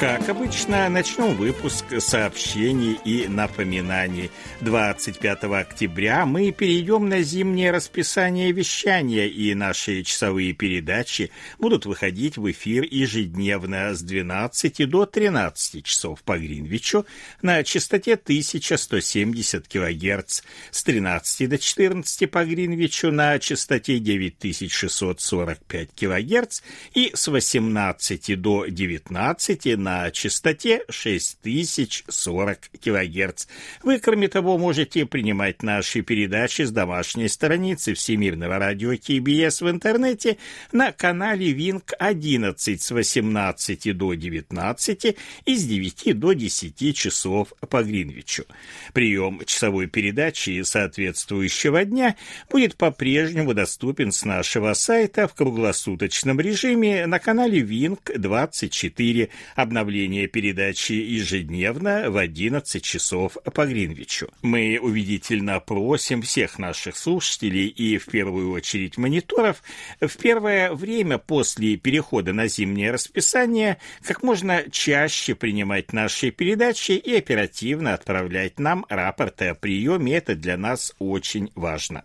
Как обычно, начнем выпуск сообщений и напоминаний. 25 октября мы перейдем на зимнее расписание вещания, и наши часовые передачи будут выходить в эфир ежедневно с 12 до 13 часов по Гринвичу на частоте 1170 кГц, с 13 до 14 по Гринвичу на частоте 9645 кГц и с 18 до 19 на частоте 6040 кГц. Вы, кроме того, можете принимать наши передачи с домашней страницы Всемирного радио КБС в интернете на канале Винк 11 с 18 до 19 и с 9 до 10 часов по Гринвичу. Прием часовой передачи соответствующего дня будет по-прежнему доступен с нашего сайта в круглосуточном режиме на канале Винк 24 обновление передачи ежедневно в 11 часов по Гринвичу. Мы убедительно просим всех наших слушателей и в первую очередь мониторов в первое время после перехода на зимнее расписание как можно чаще принимать наши передачи и оперативно отправлять нам рапорты о приеме. Это для нас очень важно.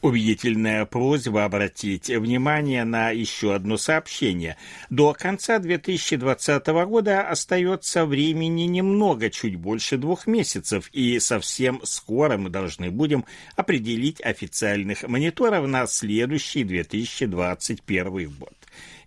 Убедительная просьба обратить внимание на еще одно сообщение. До конца 2020 года остается времени немного, чуть больше двух месяцев, и совсем скоро мы должны будем определить официальных мониторов на следующий 2021 год.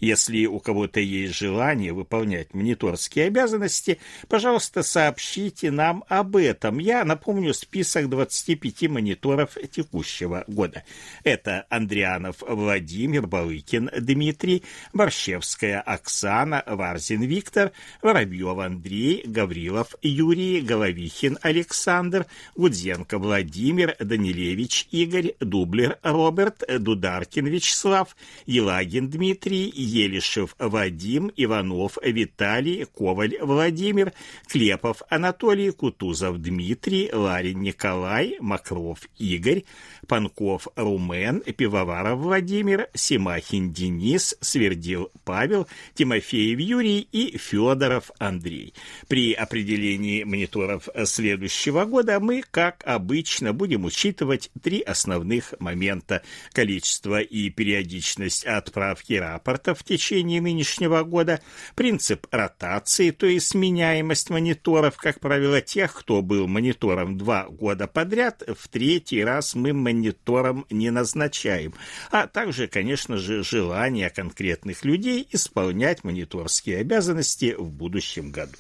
Если у кого-то есть желание выполнять мониторские обязанности, пожалуйста, сообщите нам об этом. Я напомню список 25 мониторов текущего года. Это Андрианов Владимир, Балыкин Дмитрий, Борщевская Оксана, Варзин Виктор, Воробьев Андрей, Гаврилов Юрий, Головихин Александр, Гудзенко Владимир, Данилевич Игорь, Дублер Роберт, Дударкин Вячеслав, Елагин Дмитрий, Елишев Вадим, Иванов Виталий, Коваль Владимир, Клепов Анатолий, Кутузов Дмитрий, Ларин Николай, Макров Игорь, Панков Румен, Пивоваров Владимир, Симахин Денис, Свердил Павел, Тимофеев Юрий и Федоров Андрей. При определении мониторов следующего года мы, как обычно, будем учитывать три основных момента – количество и периодичность отправки рапортов в течение нынешнего года, принцип ротации, то есть сменяемость мониторов, как правило, тех, кто был монитором два года подряд, в третий раз мы монитором не назначаем, а также, конечно же, желание конкретных людей исполнять мониторские обязанности в будущем году.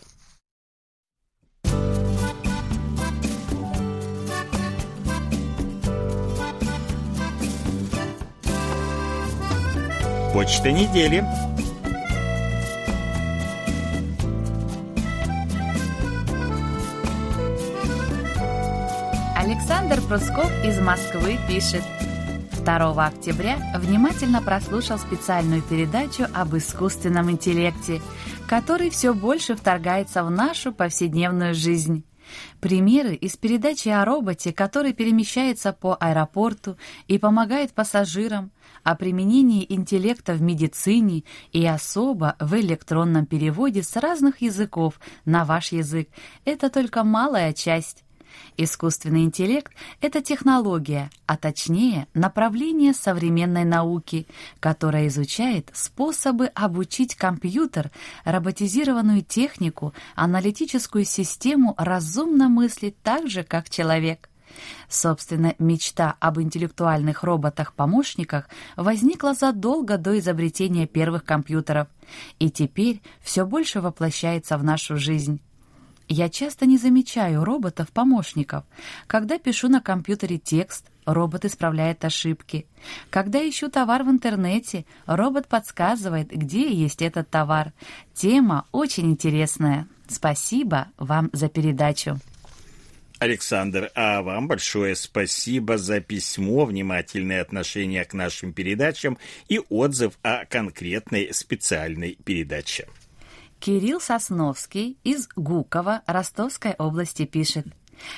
Почта недели. Александр Прусков из Москвы пишет. 2 октября внимательно прослушал специальную передачу об искусственном интеллекте, который все больше вторгается в нашу повседневную жизнь. Примеры из передачи о роботе, который перемещается по аэропорту и помогает пассажирам, о применении интеллекта в медицине и особо в электронном переводе с разных языков на ваш язык – это только малая часть. Искусственный интеллект — это технология, а точнее направление современной науки, которая изучает способы обучить компьютер, роботизированную технику, аналитическую систему разумно мыслить так же, как человек. Собственно, мечта об интеллектуальных роботах-помощниках возникла задолго до изобретения первых компьютеров, и теперь все больше воплощается в нашу жизнь. Я часто не замечаю роботов-помощников. Когда пишу на компьютере текст, робот исправляет ошибки. Когда ищу товар в интернете, робот подсказывает, где есть этот товар. Тема очень интересная. Спасибо вам за передачу. Александр, а вам большое спасибо за письмо, внимательное отношение к нашим передачам и отзыв о конкретной специальной передаче. Кирилл Сосновский из Гукова Ростовской области пишет.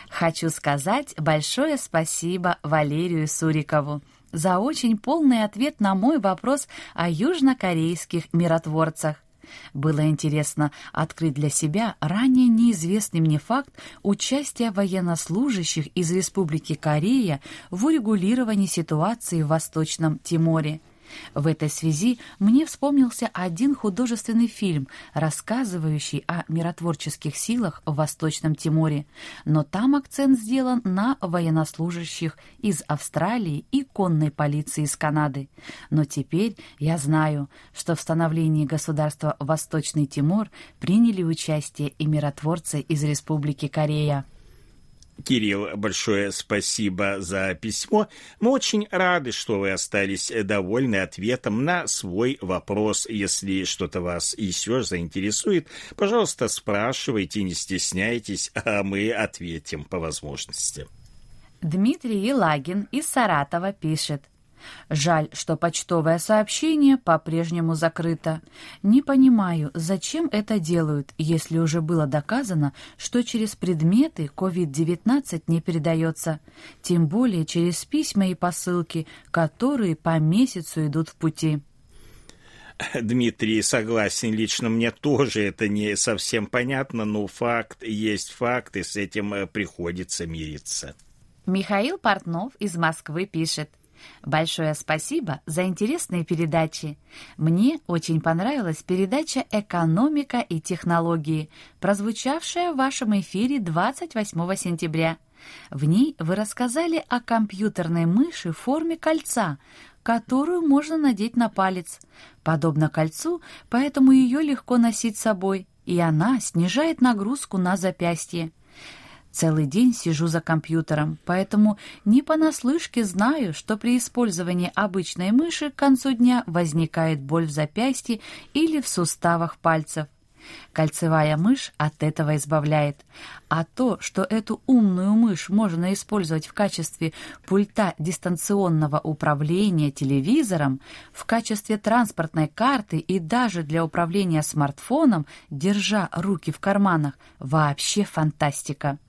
Хочу сказать большое спасибо Валерию Сурикову за очень полный ответ на мой вопрос о южнокорейских миротворцах. Было интересно открыть для себя ранее неизвестный мне факт участия военнослужащих из Республики Корея в урегулировании ситуации в Восточном Тиморе – в этой связи мне вспомнился один художественный фильм, рассказывающий о миротворческих силах в Восточном Тиморе, но там акцент сделан на военнослужащих из Австралии и конной полиции из Канады. Но теперь я знаю, что в становлении государства Восточный Тимор приняли участие и миротворцы из Республики Корея. Кирилл, большое спасибо за письмо. Мы очень рады, что вы остались довольны ответом на свой вопрос. Если что-то вас еще заинтересует, пожалуйста, спрашивайте, не стесняйтесь, а мы ответим по возможности. Дмитрий Елагин из Саратова пишет. Жаль, что почтовое сообщение по-прежнему закрыто. Не понимаю, зачем это делают, если уже было доказано, что через предметы COVID-19 не передается, тем более через письма и посылки, которые по месяцу идут в пути. Дмитрий, согласен, лично мне тоже это не совсем понятно, но факт есть факт, и с этим э, приходится мириться. Михаил Портнов из Москвы пишет – Большое спасибо за интересные передачи. Мне очень понравилась передача «Экономика и технологии», прозвучавшая в вашем эфире 28 сентября. В ней вы рассказали о компьютерной мыши в форме кольца, которую можно надеть на палец. Подобно кольцу, поэтому ее легко носить с собой, и она снижает нагрузку на запястье. Целый день сижу за компьютером, поэтому не понаслышке знаю, что при использовании обычной мыши к концу дня возникает боль в запястье или в суставах пальцев. Кольцевая мышь от этого избавляет. А то, что эту умную мышь можно использовать в качестве пульта дистанционного управления телевизором, в качестве транспортной карты и даже для управления смартфоном, держа руки в карманах, вообще фантастика.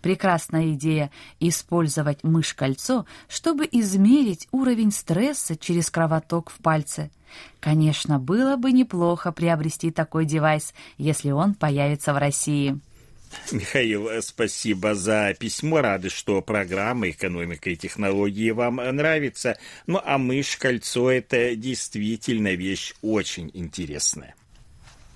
Прекрасная идея — использовать мышь-кольцо, чтобы измерить уровень стресса через кровоток в пальце. Конечно, было бы неплохо приобрести такой девайс, если он появится в России. Михаил, спасибо за письмо. Рады, что программа «Экономика и технологии» вам нравится. Ну, а мышь-кольцо — это действительно вещь очень интересная.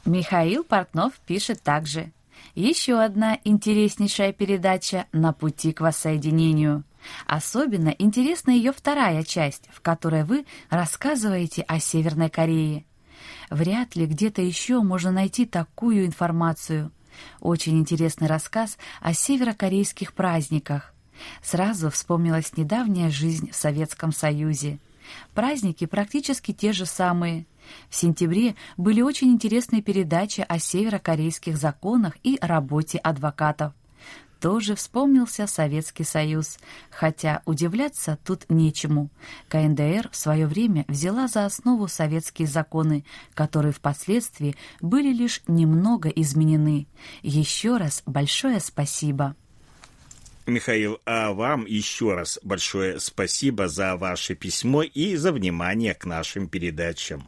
Михаил Портнов пишет также. Еще одна интереснейшая передача «На пути к воссоединению». Особенно интересна ее вторая часть, в которой вы рассказываете о Северной Корее. Вряд ли где-то еще можно найти такую информацию. Очень интересный рассказ о северокорейских праздниках. Сразу вспомнилась недавняя жизнь в Советском Союзе. Праздники практически те же самые. В сентябре были очень интересные передачи о северокорейских законах и работе адвокатов. Тоже вспомнился Советский Союз, хотя удивляться тут нечему. КНДР в свое время взяла за основу советские законы, которые впоследствии были лишь немного изменены. Еще раз большое спасибо. Михаил, а вам еще раз большое спасибо за ваше письмо и за внимание к нашим передачам.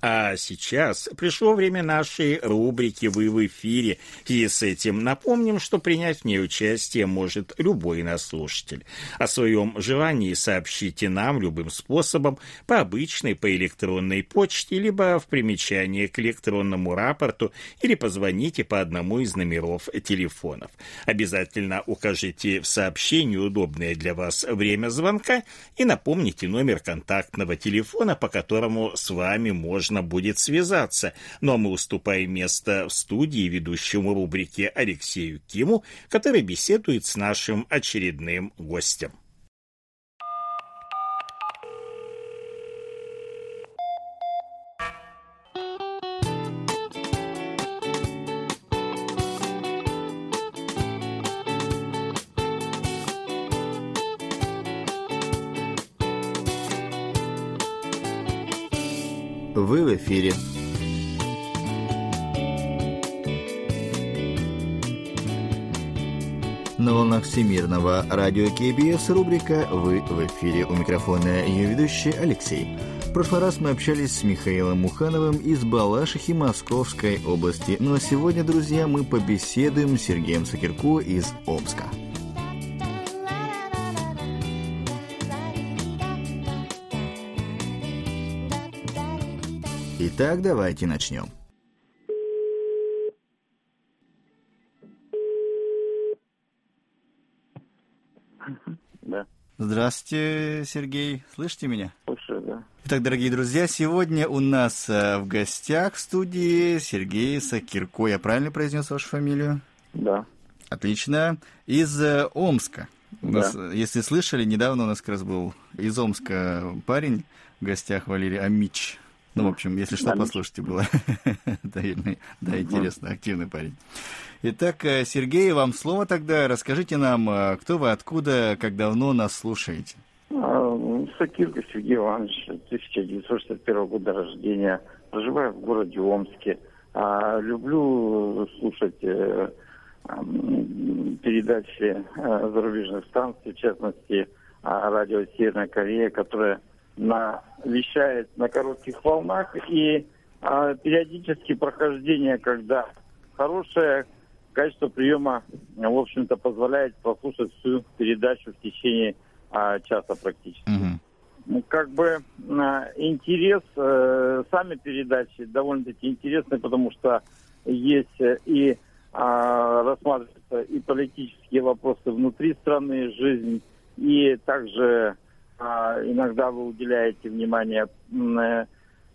А сейчас пришло время нашей рубрики «Вы в эфире», и с этим напомним, что принять в ней участие может любой наш слушатель. О своем желании сообщите нам любым способом по обычной, по электронной почте, либо в примечании к электронному рапорту, или позвоните по одному из номеров телефонов. Обязательно укажите в сообщении удобное для вас время звонка и напомните номер контактного телефона, по которому с вами можно можно будет связаться. Но мы уступаем место в студии ведущему рубрике Алексею Киму, который беседует с нашим очередным гостем. Эфире. На волнах Всемирного радио КБС рубрика «Вы в эфире». У микрофона ее ведущий Алексей. В прошлый раз мы общались с Михаилом Мухановым из Балашихи Московской области. Ну а сегодня, друзья, мы побеседуем с Сергеем Сакирко из Омска. Итак, давайте начнем. Да. Здравствуйте, Сергей. Слышите меня? Слушаю, да. Итак, дорогие друзья, сегодня у нас э, в гостях в студии Сергей Сакирко. Я правильно произнес вашу фамилию? Да. Отлично. Из э, Омска. У Да. нас, если слышали, недавно у нас как раз был из Омска парень в гостях Валерий Амич. Ну, в общем, если что, послушайте, было. Да, да, интересно, активный парень. Итак, э, Сергей, вам слово тогда. Расскажите нам, э, кто вы, откуда, как давно нас слушаете? Сакирка Сергей Иванович, 1961 года рождения. Проживаю в городе Омске. А, люблю слушать э, передачи э, зарубежных станций, в частности, а, радио Северная Корея, которая на, вещает на коротких волнах. И а, периодически прохождение, когда хорошее качество приема, в общем-то, позволяет прослушать всю передачу в течение а, часа практически. Мгм. Ну, Как бы а, интерес, э, сами передачи довольно-таки интересны, потому что есть э, и а, рассматриваются и политические вопросы внутри страны, жизнь, и также а, иногда вы уделяете внимание э,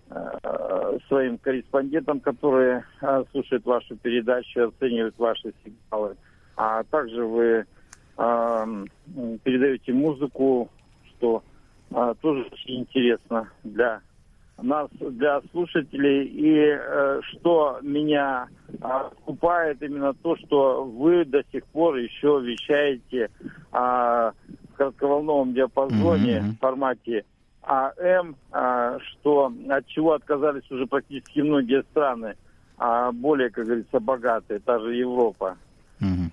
э, своим корреспондентам, которые а, слушают вашу передачу, оценивают ваши сигналы. А также вы а, передаете музыку, что тоже очень интересно для нас, для слушателей. И э, что меня скупает именно то, что вы до сих пор еще вещаете коротковолновом диапазоне Мгм. в формате АМ, а, что от чего отказались уже практически многие страны, а более, как говорится, богатые, та же Европа. Мгм.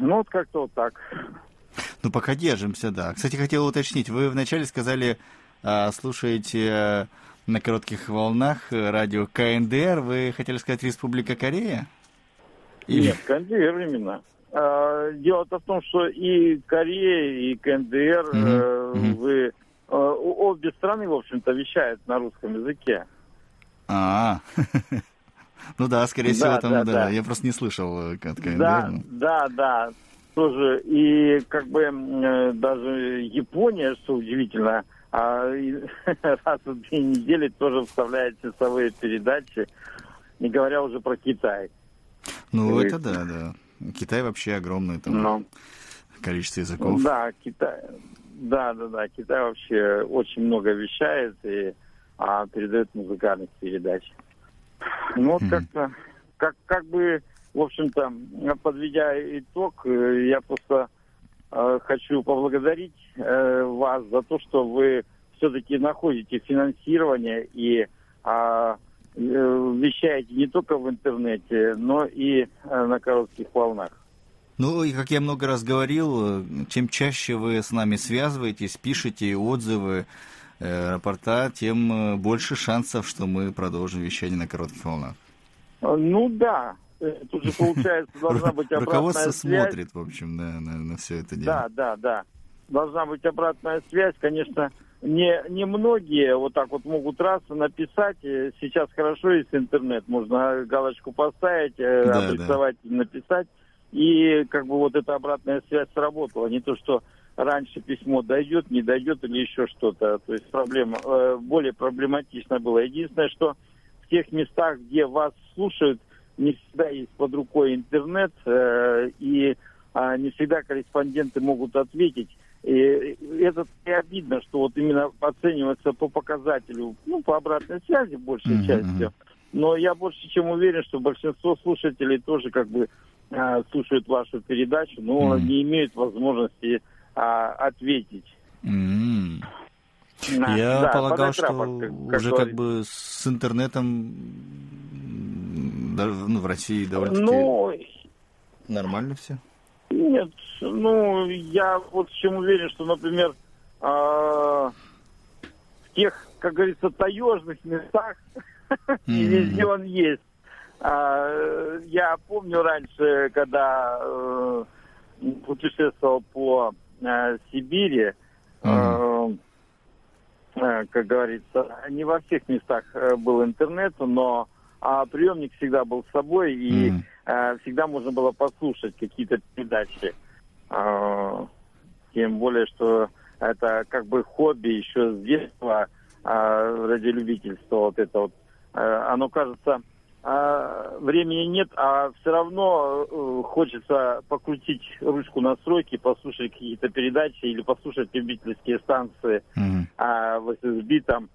Ну, вот как-то вот так. Ну, пока держимся, да. Кстати, хотел уточнить, вы вначале сказали, а, слушаете э, на коротких волнах э, радио КНДР, вы хотели сказать Республика Корея? Или- Нет, КНДР именно. А, Дело-то в том, что и Корея, и КНДР, мгм. вы э, обе страны, в общем-то, вещают на русском языке. А, ну да, скорее всего, там, да. Я просто не слышал э, от КНДР. Да, ну. да, да, тоже. И как бы даже Япония, что удивительно, а, раз в две недели тоже вставляет часовые передачи, не говоря уже про Китай. Ну, это да, да. Китай вообще огромное там Но- количество языков. Да, Китай. Да, да, да. Китай вообще очень много вещает и а, передает музыкальных передач. Ну вот как-то, как, как бы, в общем-то, подведя итог, э, я просто э, хочу поблагодарить э, вас за то, что вы все-таки находите финансирование и э, вещаете не только в интернете, но и э, на коротких волнах. Ну, и как я много раз говорил, э, чем чаще вы с нами связываетесь, пишете отзывы, аэропорта, тем больше шансов, что мы продолжим вещание на коротких волнах. Ну да, тут же получается должна быть обратная Руководство связь. смотрит, в общем, на, на, на все это дело. Да, да, да. Должна быть обратная связь. Конечно, не, не многие вот так вот могут раз написать. Э, Сейчас хорошо есть интернет. Можно галочку поставить, э, Да, обрисовать, написать. И как бы вот эта обратная связь сработала. Не то, что раньше письмо дойдет, не дойдет или еще что-то. То есть проблема э, более проблематично было. Единственное, что в тех местах, где вас слушают, не всегда есть под рукой интернет, э, и а, не всегда корреспонденты могут ответить. И это и обидно, что вот именно оценивается по показателю, ну, по обратной связи большей Мгм, частью. Но я больше чем уверен, что большинство слушателей тоже как бы а, слушают вашу передачу, но Мгм. не имеют возможности а, ответить. М. На- Я да, полагал, что как- как уже как говорится. бы с интернетом м, да, ну, в России довольно-таки Ну, нормально все. Нет, ну, я вот в чем уверен, что, например, а, в тех, как говорится, таежных местах Мгм. везде он есть. А, я помню раньше, когда э, путешествовал по э, Сибири, э, как говорится, не во всех местах был интернет, но а приемник всегда был с собой, и э, всегда можно было послушать какие-то передачи. А, Тем более, что это как бы хобби еще с детства, а, радиолюбительство вот это вот. Э, Оно кажется, а, времени нет, а все равно э, хочется покрутить ручку настройки, послушать какие-то передачи или послушать любительские станции а, в SSB там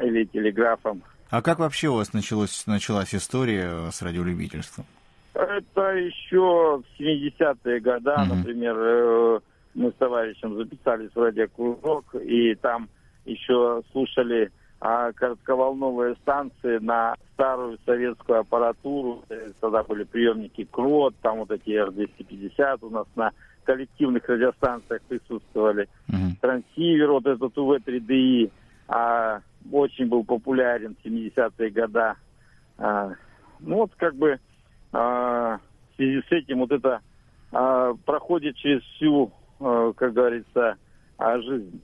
или телеграфом. А как вообще у вас началось, началась история с радиолюбительством? Это еще в 70-е годы, Мгм. например, э, мы с товарищем записались в радиокружок, и там еще слушали а, коротковолновые станции на старую советскую аппаратуру. Тогда были приемники КРОТ, там вот эти R250 у нас на коллективных радиостанциях присутствовали. Мгм. трансивер, вот этот УВ-3ДИ, а, очень был популярен в 70-е годы. А, ну вот как бы а, в связи с этим вот это а, проходит через всю, а, как говорится, а, жизнь.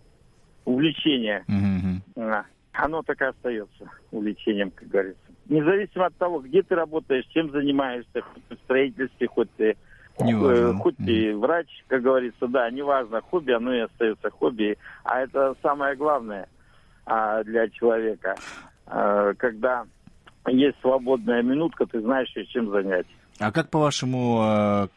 Увлечение. Мгм. А, Оно так и остается увлечением, как говорится. Независимо от того, где ты работаешь, чем занимаешься, хоть ты в строительстве, хоть ты, Неважно. э, хоть ты врач, как говорится, да, неважно, хобби, оно и остается хобби. А это самое главное а, для человека. А, когда есть свободная минутка, ты знаешь, чем занять. А как, по-вашему, э,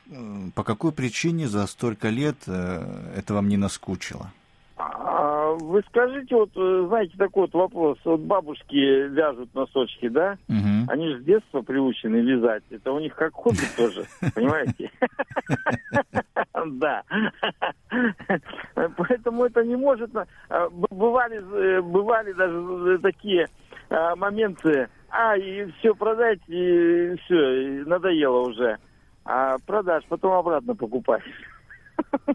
по какой причине за столько лет э, это вам не наскучило? А, Вы скажите, вот, э, знаете, такой вот вопрос. Вот бабушки вяжут носочки, да? Мгм. Они же с детства приучены вязать. Это у них как хобби тоже, понимаете? Да. Поэтому это не может... б- Бывали, э, бывали даже такие моменты. А, и все продать, и все, надоело уже. А продашь, потом обратно покупаешь.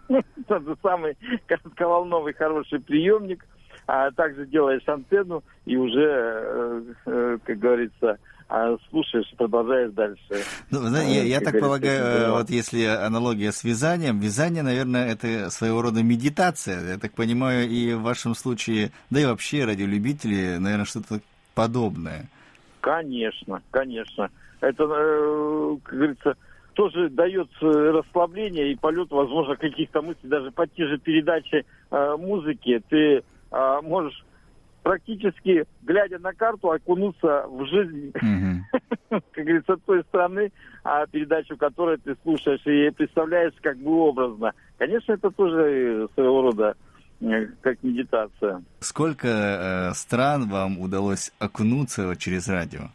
Тот же самый коротковолновый хороший приемник, а также делаешь антенну и уже, э, э, как говорится, а, слушаешь, продолжаешь дальше. Ну, знаете, я, я Как так полагаю, э, вот если аналогия с вязанием, вязание, наверное, это своего рода медитация. Я так понимаю, и в вашем случае, да и вообще радиолюбители, наверное, что-то подобное. Конечно, конечно. Это, э, как говорится, тоже дает э, расслабление и полет, возможно, каких-то мыслей, даже по те же передачи э, музыки. Ты э, можешь практически, глядя на карту, окунуться в жизнь, как говорится, той страны, а передачу которой ты слушаешь и представляешь как бы образно. Конечно, это тоже своего рода э, как медитация. Сколько э, стран вам удалось окунуться через радио?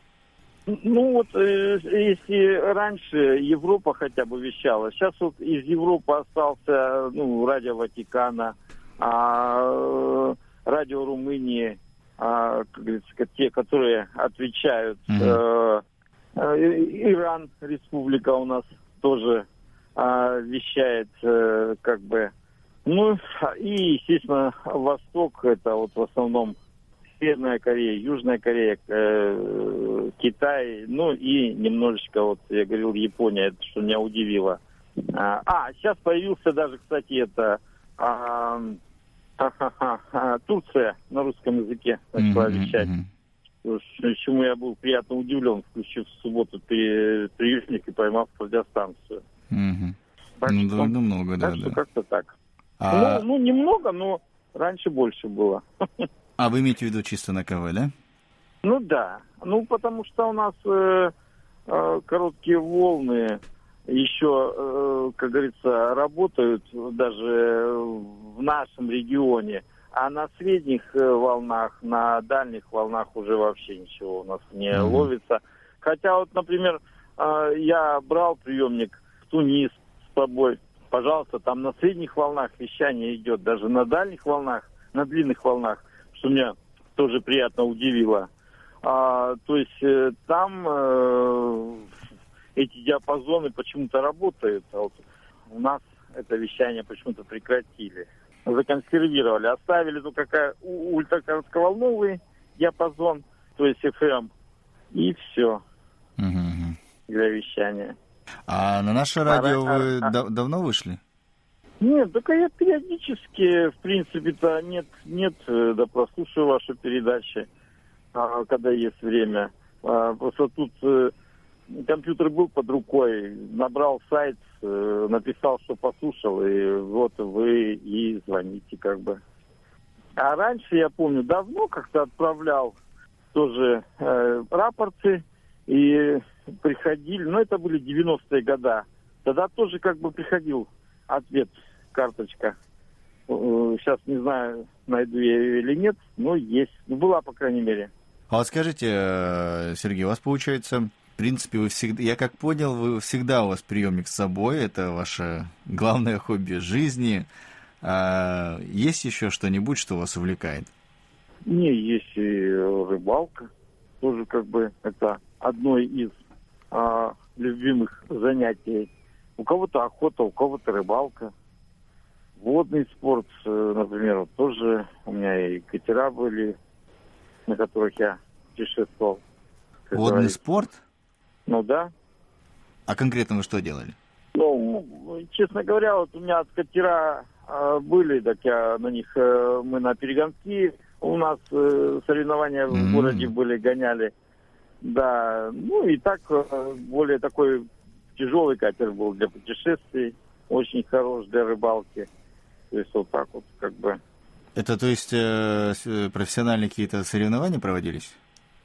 Ну вот, э, если раньше Европа хотя бы вещала, сейчас вот из Европы остался, ну, радио Ватикана, а, э, радио Румынии, а, как говорится, те, которые отвечают. Э, э, Иран, республика у нас тоже а, вещает, э, как бы, Ну, и, естественно, Восток, это вот в основном Северная Корея, Южная Корея, э, Китай, ну и немножечко, вот я говорил, Япония, это что меня удивило. А, а сейчас появился даже, кстати, это а, а, а, а, Турция на русском языке начала mm-hmm, вещать. Mm-hmm. Чему я был приятно удивлен, включив в субботу при, приемник и поймав радиостанцию. Mm-hmm. Так ну, что, довольно много, да. Так да. что как-то так. А... Ну, ну, немного, но раньше больше было. А вы имеете в виду чисто на КВ, да? Ну да. Ну, потому что у нас э, э, короткие волны еще, э, как говорится, работают даже в нашем регионе. А на средних э, волнах, на дальних волнах уже вообще ничего у нас не mm-hmm. ловится. Хотя вот, например, э, я брал приемник в Тунис с тобой. Пожалуйста, там на средних волнах вещание идет, даже на дальних волнах, на длинных волнах что меня тоже приятно удивило. А, то есть э, там э, эти диапазоны почему-то работают, а вот у нас это вещание почему-то прекратили. Законсервировали, оставили только какая ультракоротковолновый диапазон, то есть FM, и все угу. для вещания. А на наше радио а, вы а, а, давно вышли? Нет, только я периодически, в принципе-то, нет, нет, э, да прослушаю ваши передачи, а, когда есть время. А, просто тут э, компьютер был под рукой, набрал сайт, э, написал, что послушал, и вот вы и звоните как бы. А раньше, я помню, давно как-то отправлял тоже э, рапорты, и приходили, но это были 90-е года. Тогда тоже как бы приходил ответ карточка. Сейчас не знаю, найду я ее или нет, но есть. Ну, была, по крайней мере. А вот скажите, э, Сергей, у вас получается, в принципе, вы всегда, я как понял, вы всегда у вас приемник с собой, это ваше главное хобби жизни. А есть еще что-нибудь, что вас увлекает? Не, есть и рыбалка. Тоже как бы это одно из а, любимых занятий у кого-то охота, у кого-то рыбалка. Водный спорт, э, например, вот тоже у меня и катера были, на которых я путешествовал. Водный говорится. спорт? Ну да. А конкретно вы что делали? Ну, честно говоря, вот у меня катера э, были, так я на них, э, мы на перегонки, у нас э, соревнования mm-hmm. в городе были, гоняли. Да, ну и так, э, более такой тяжелый катер был для путешествий, очень хорош для рыбалки. То есть вот так вот как бы. Это то есть э, профессиональные какие-то соревнования проводились?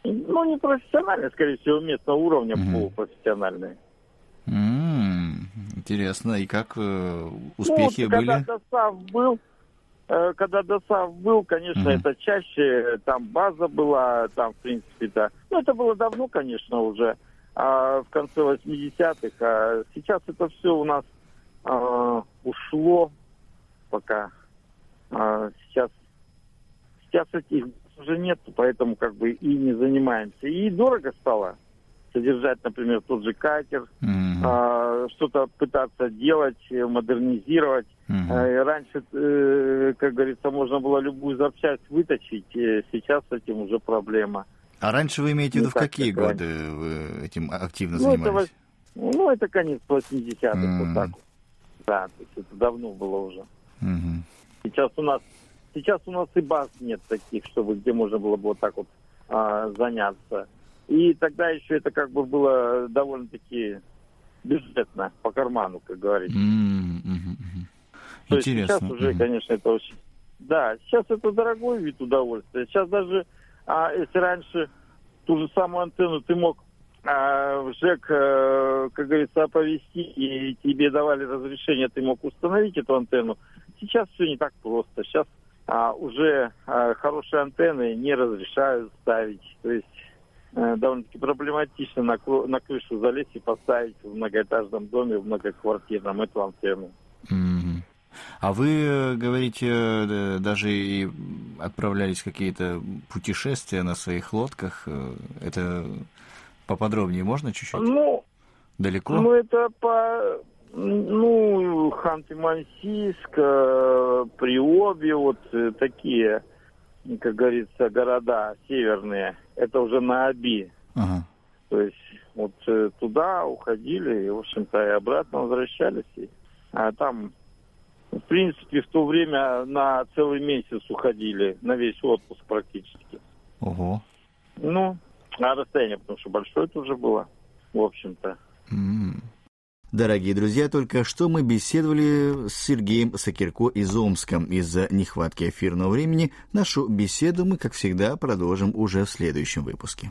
Ну, не профессиональные, скорее всего, местного уровня, угу. полупрофессиональные. м интересно. И как э, успехи ну, были? Когда ДОСАВ был, э, когда ДОСАВ был, конечно, угу. это чаще, там база была, там, в принципе, да. Ну, это было давно, конечно, уже а, в конце 80-х. А сейчас это все у нас а, ушло пока. А, сейчас, сейчас этих уже нет, поэтому как бы и не занимаемся. И дорого стало содержать, например, тот же катер, mm-hmm. а, что-то пытаться делать, модернизировать. Mm-hmm. А, раньше, э, как говорится, можно было любую запчасть выточить, сейчас с этим уже проблема. А раньше вы имеете в виду, в какие годы вы этим активно ну, занимались? Это, ну, это конец 80-х, mm. вот так. Да, то есть это давно было уже. Mm-hmm. Сейчас у нас сейчас у нас и баз нет таких, чтобы где можно было бы вот так вот а, заняться. И тогда еще это как бы было довольно-таки бюджетно, по карману, как говорится. Mm-hmm. То Интересно. есть сейчас уже, mm-hmm. конечно, это очень... Да, сейчас это дорогой вид удовольствия. Сейчас даже а если раньше ту же самую антенну ты мог а, ЖЭК, а, как говорится, оповести, и тебе давали разрешение, ты мог установить эту антенну. Сейчас все не так просто. Сейчас а, уже а, хорошие антенны не разрешают ставить. То есть а, довольно-таки проблематично на, на крышу залезть и поставить в многоэтажном доме, в многоквартирном эту антенну. А вы, э, говорите, э, даже и отправлялись в какие-то путешествия на своих лодках. Э, это поподробнее можно чуть-чуть? Ну, Далеко? Ну, это по... Ну, Ханты-Мансийск, э, Приобье, вот э, такие, как говорится, города северные. Это уже на Аби. Ага. То есть вот э, туда уходили, и, в общем-то, и обратно возвращались. И, а там, в принципе, в то время на целый месяц уходили, на весь отпуск практически. Ого. Ну, а расстояние, потому что большое это уже было, в общем-то. Mm. Дорогие друзья, только что мы беседовали с Сергеем Сакирко из Омска. Из-за нехватки эфирного времени нашу беседу мы, как всегда, продолжим уже в следующем выпуске.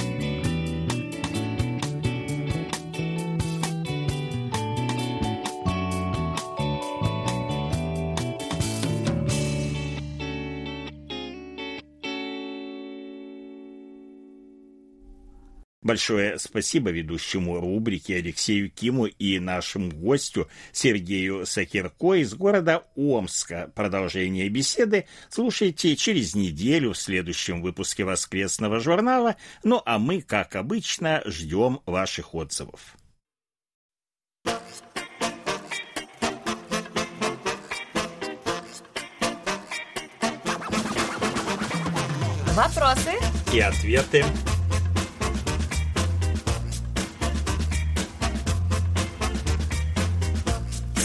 Большое спасибо ведущему рубрики Алексею Киму и нашему гостю Сергею Сакирко из города Омска. Продолжение беседы слушайте через неделю в следующем выпуске воскресного журнала. Ну а мы, как обычно, ждем ваших отзывов. Вопросы и ответы.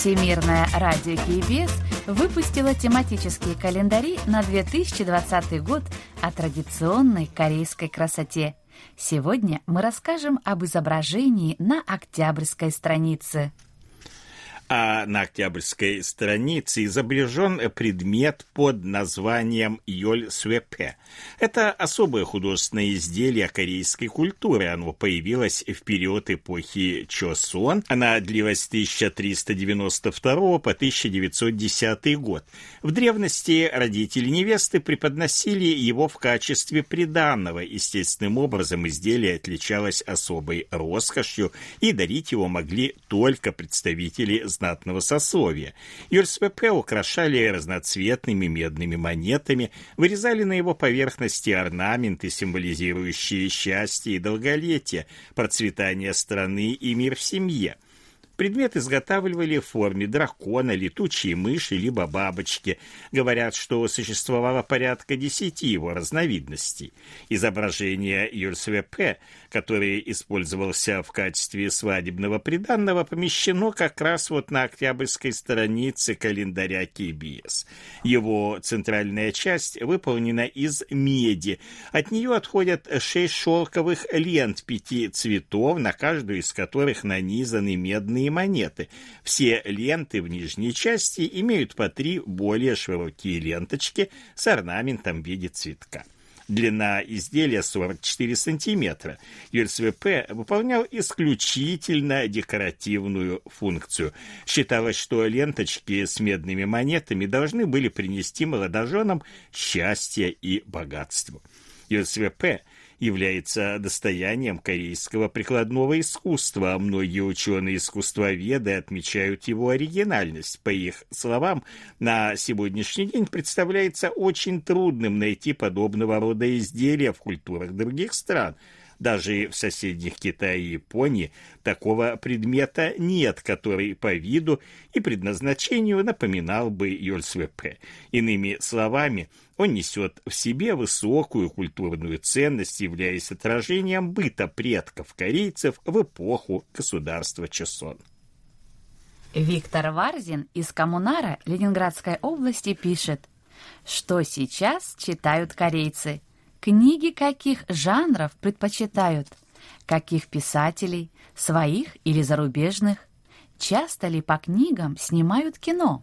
Всемирное радио КБС выпустило тематические календари на 2020 год о традиционной корейской красоте. Сегодня мы расскажем об изображении на октябрьской странице а на октябрьской странице изображен предмет под названием Йоль Свепе. Это особое художественное изделие корейской культуры. Оно появилось в период эпохи Чосон. Она длилась с 1392 по 1910 год. В древности родители невесты преподносили его в качестве приданного. Естественным образом изделие отличалось особой роскошью, и дарить его могли только представители знатного сословия. ЮРСПП украшали разноцветными медными монетами, вырезали на его поверхности орнаменты, символизирующие счастье и долголетие, процветание страны и мир в семье – Предмет изготавливали в форме дракона, летучей мыши, либо бабочки. Говорят, что существовало порядка десяти его разновидностей. Изображение Юрсвепе, который использовался в качестве свадебного приданного, помещено как раз вот на октябрьской странице календаря KBS. Его центральная часть выполнена из меди. От нее отходят шесть шелковых лент пяти цветов, на каждую из которых нанизаны медные золотые монеты. Все ленты в нижней части имеют по три более широкие ленточки с орнаментом в виде цветка. Длина изделия 44 сантиметра. ЮРСВП выполнял исключительно декоративную функцию. Считалось, что ленточки с медными монетами должны были принести молодоженам счастье и богатство. ЮРСВП является достоянием корейского прикладного искусства, многие ученые-искусствоведы отмечают его оригинальность. По их словам, на сегодняшний день представляется очень трудным найти подобного рода изделия в культурах других стран – даже в соседних Китае и Японии такого предмета нет, который по виду и предназначению напоминал бы Йольсвепе. Иными словами, он несет в себе высокую культурную ценность, являясь отражением быта предков корейцев в эпоху государства Чесон. Виктор Варзин из Коммунара Ленинградской области пишет, что сейчас читают корейцы. Книги каких жанров предпочитают? Каких писателей? Своих или зарубежных? Часто ли по книгам снимают кино?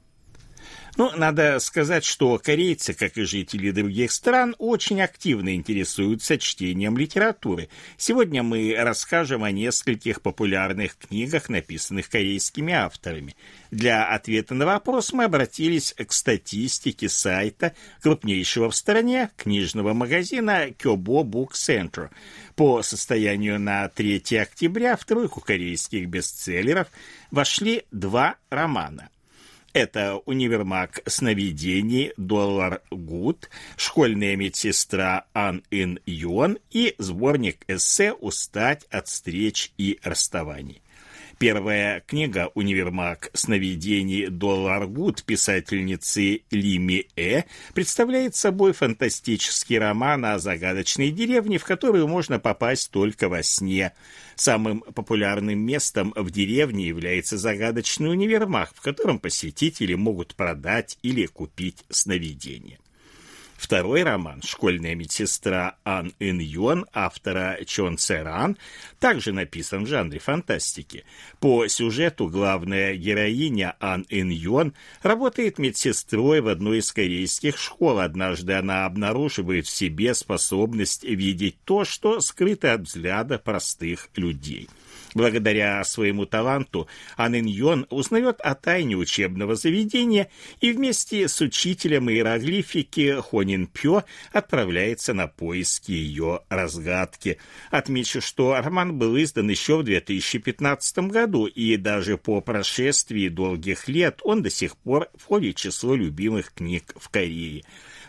Ну, надо сказать, что корейцы, как и жители других стран, очень активно интересуются чтением литературы. Сегодня мы расскажем о нескольких популярных книгах, написанных корейскими авторами. Для ответа на вопрос мы обратились к статистике сайта крупнейшего в стране книжного магазина Kyobo Book Center. По состоянию на 3 октября в тройку корейских бестселлеров вошли два романа. Это универмаг сновидений «Доллар Гуд», школьная медсестра Ан Ин Юон и сборник эссе «Устать от встреч и расставаний». Первая книга «Универмаг сновидений Доллар Гуд» писательницы Лими Э представляет собой фантастический роман о загадочной деревне, в которую можно попасть только во сне. Самым популярным местом в деревне является загадочный универмаг, в котором посетители могут продать или купить сновидения. Второй роман «Школьная медсестра Ан Ин Юан» автора Чон Церан также написан в жанре фантастики. По сюжету главная героиня Ан Ин Юан работает медсестрой в одной из корейских школ. Однажды она обнаруживает в себе способность видеть то, что скрыто от взгляда простых людей – Благодаря своему таланту Ан Йон узнает о тайне учебного заведения и вместе с учителем иероглифики Хонин Пё отправляется на поиски ее разгадки. Отмечу, что роман был издан еще в 2015 году, и даже по прошествии долгих лет он до сих пор входит в число любимых книг в Корее.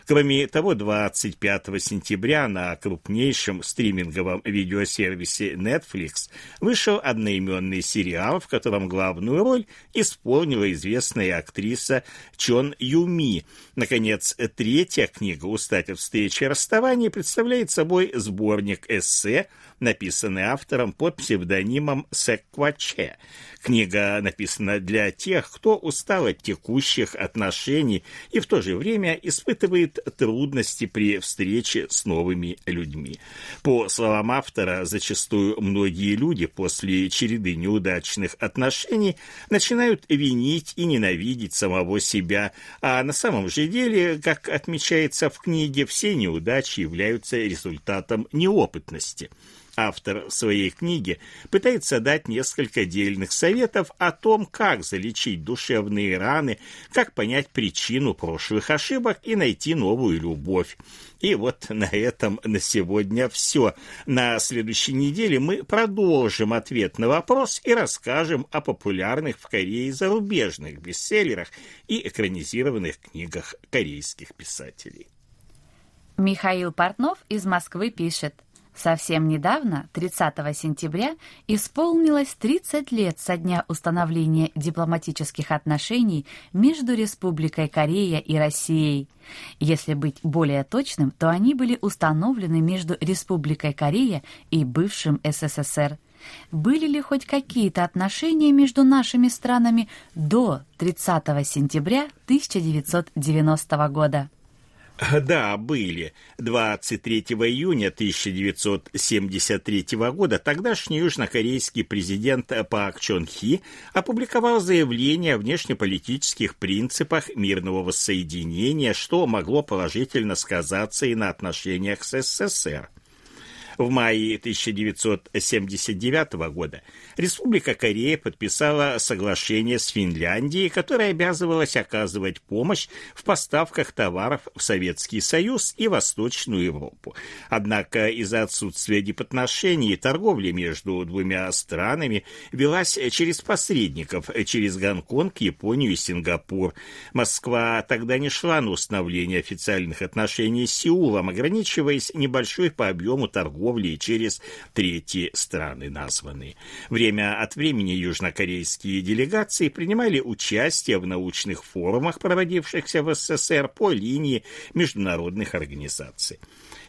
Кроме того, 25 сентября на крупнейшем стриминговом видеосервисе Netflix вышел одноименный сериал, в котором главную роль исполнила известная актриса Чон Юми. Наконец, третья книга «Устать от встречи и расставания» представляет собой сборник эссе, написанный автором под псевдонимом Секваче. Книга написана для тех, кто устал от текущих отношений и в то же время испытывает трудности при встрече с новыми людьми. По словам автора, зачастую многие люди после череды неудачных отношений начинают винить и ненавидеть самого себя, а на самом же деле, как отмечается в книге, все неудачи являются результатом неопытности. Автор в своей книге пытается дать несколько дельных советов о том, как залечить душевные раны, как понять причину прошлых ошибок и найти новую любовь. И вот на этом на сегодня все. На следующей неделе мы продолжим ответ на вопрос и расскажем о популярных в Корее зарубежных бестселлерах и экранизированных книгах корейских писателей. Михаил Портнов из Москвы пишет. Совсем недавно, 30 сентября, исполнилось 30 лет со дня установления дипломатических отношений между Республикой Корея и Россией. Если быть более точным, то они были установлены между Республикой Корея и бывшим СССР. Были ли хоть какие-то отношения между нашими странами до 30 сентября 1990 года? Да, были. 23 июня 1973 года тогдашний южнокорейский президент Пак Чон Хи опубликовал заявление о внешнеполитических принципах мирного воссоединения, что могло положительно сказаться и на отношениях с СССР. В мае 1979 года Республика Корея подписала соглашение с Финляндией, которое обязывалось оказывать помощь в поставках товаров в Советский Союз и Восточную Европу. Однако из-за отсутствия дипотношений торговля между двумя странами велась через посредников, через Гонконг, Японию и Сингапур. Москва тогда не шла на установление официальных отношений с Сеулом, ограничиваясь небольшой по объему торговли торговли через третьи страны названы. Время от времени южнокорейские делегации принимали участие в научных форумах, проводившихся в СССР по линии международных организаций.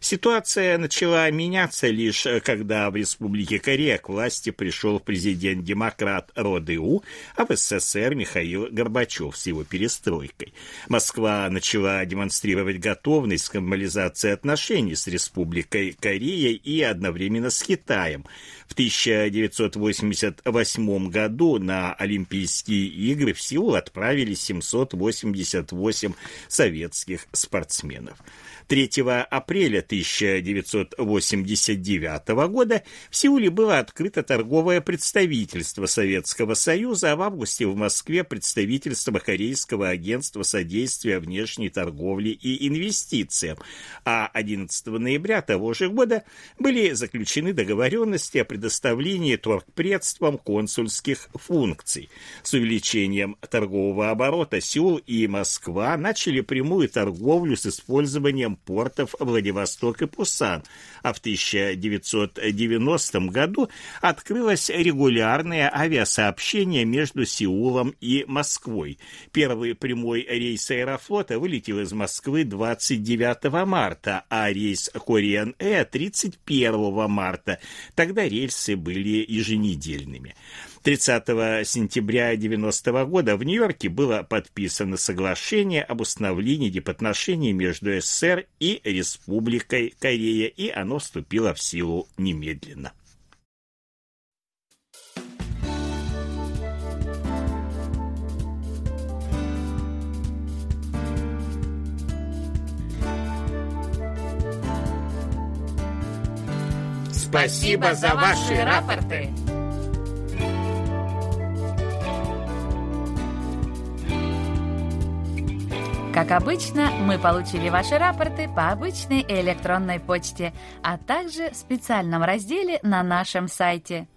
Ситуация начала меняться лишь э, когда в Республике Корея к власти пришел президент-демократ РОДУ, а в СССР Михаил Горбачев с его перестройкой. Москва начала демонстрировать готовность к нормализации отношений с Республикой Кореей и одновременно с Китаем. В 1988 году на Олимпийские игры в Сеул отправили 788 советских спортсменов. 3 апреля 1989 года в Сеуле было открыто торговое представительство Советского Союза, а в августе в Москве представительство Корейского агентства содействия внешней торговли и инвестициям, а 11 ноября того же года были заключены договоренности о предоставлении торгпредствам консульских функций. С увеличением торгового оборота Сеул и Москва начали прямую торговлю с использованием портов Владивосток и Пусан, а в 1990 году открылось регулярное авиасообщение между Сеулом и Москвой. Первый прямой рейс Аэрофлота вылетел из Москвы 29 марта, а рейс Air 31 марта. Тогда рейсы были еженедельными. 30 сентября 1990 года в Нью-Йорке было подписано соглашение об установлении дипотношений между СССР и Республикой Корея, и оно вступило в силу немедленно. Спасибо за ваши рапорты. Как обычно, мы получили ваши рапорты по обычной электронной почте, а также в специальном разделе на нашем сайте.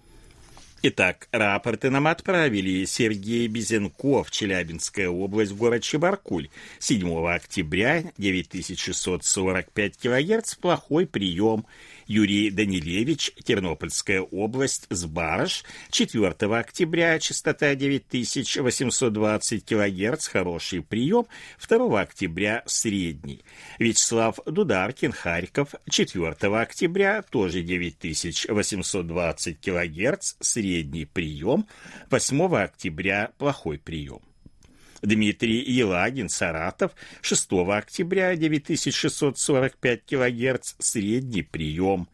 Итак, рапорты нам отправили Сергей Безенков, Челябинская область, город Чебаркуль. 7 октября 9645 килогерц, плохой прием. Юрий Данилевич, Тернопольская область, Сбарыш, 4 октября, частота 9820 кГц, хороший прием, 2 октября, средний. Вячеслав Дударкин, Харьков, 4 октября, тоже 9820 кГц, средний прием, 8 октября, плохой прием. Дмитрий Елагин, Саратов, 6 октября 9645 кГц, средний прием.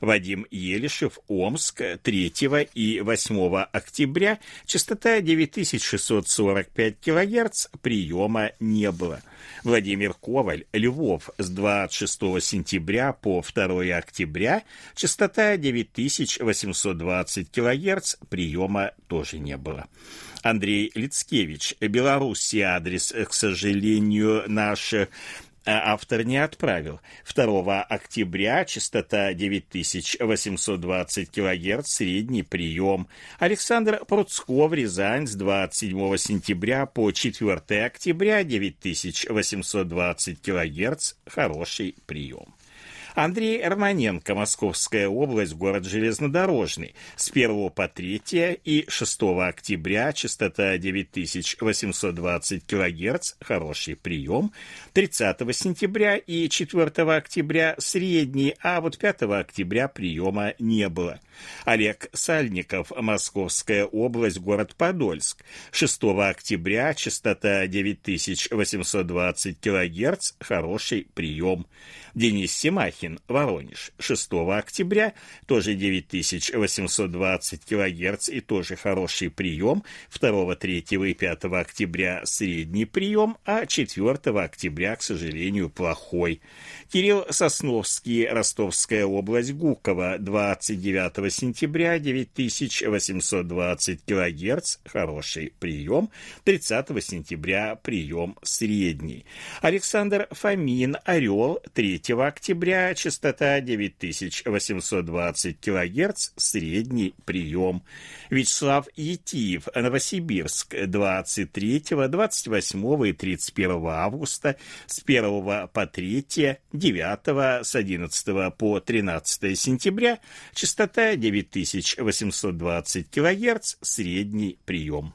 Вадим Елишев, Омск, 3 и 8 октября, частота 9645 кГц, приема не было. Владимир Коваль, Львов, с 26 сентября по 2 октября, частота 9820 кГц, приема тоже не было. Андрей Лицкевич. Белоруссия адрес, к сожалению, наш э, автор не отправил. 2 октября частота 9820 кГц, средний прием. Александр Пруцков, Рязань, с 27 сентября по 4 октября 9820 кГц, хороший прием. Андрей Романенко, Московская область, город Железнодорожный. С 1 по 3 и 6 октября частота 9820 кГц, хороший прием. 30 сентября и 4 октября средний, а вот 5 октября приема не было. Олег Сальников, Московская область, город Подольск. 6 октября частота 9820 кГц, хороший прием. Денис Семахин, Воронеж, 6 октября, тоже 9820 кГц и тоже хороший прием, 2, 3 и 5 октября средний прием, а 4 октября, к сожалению, плохой. Кирилл Сосновский, Ростовская область, Гуково, 29 сентября, 9820 кГц, хороший прием, 30 сентября прием средний. Александр Фомин, Орел, 3 октября, частота 9820 кГц, средний прием. Вячеслав Етиев, Новосибирск, 23, 28 и 31 августа, с 1 по 3, 9, с 11 по 13 сентября, частота 9820 кГц, средний прием.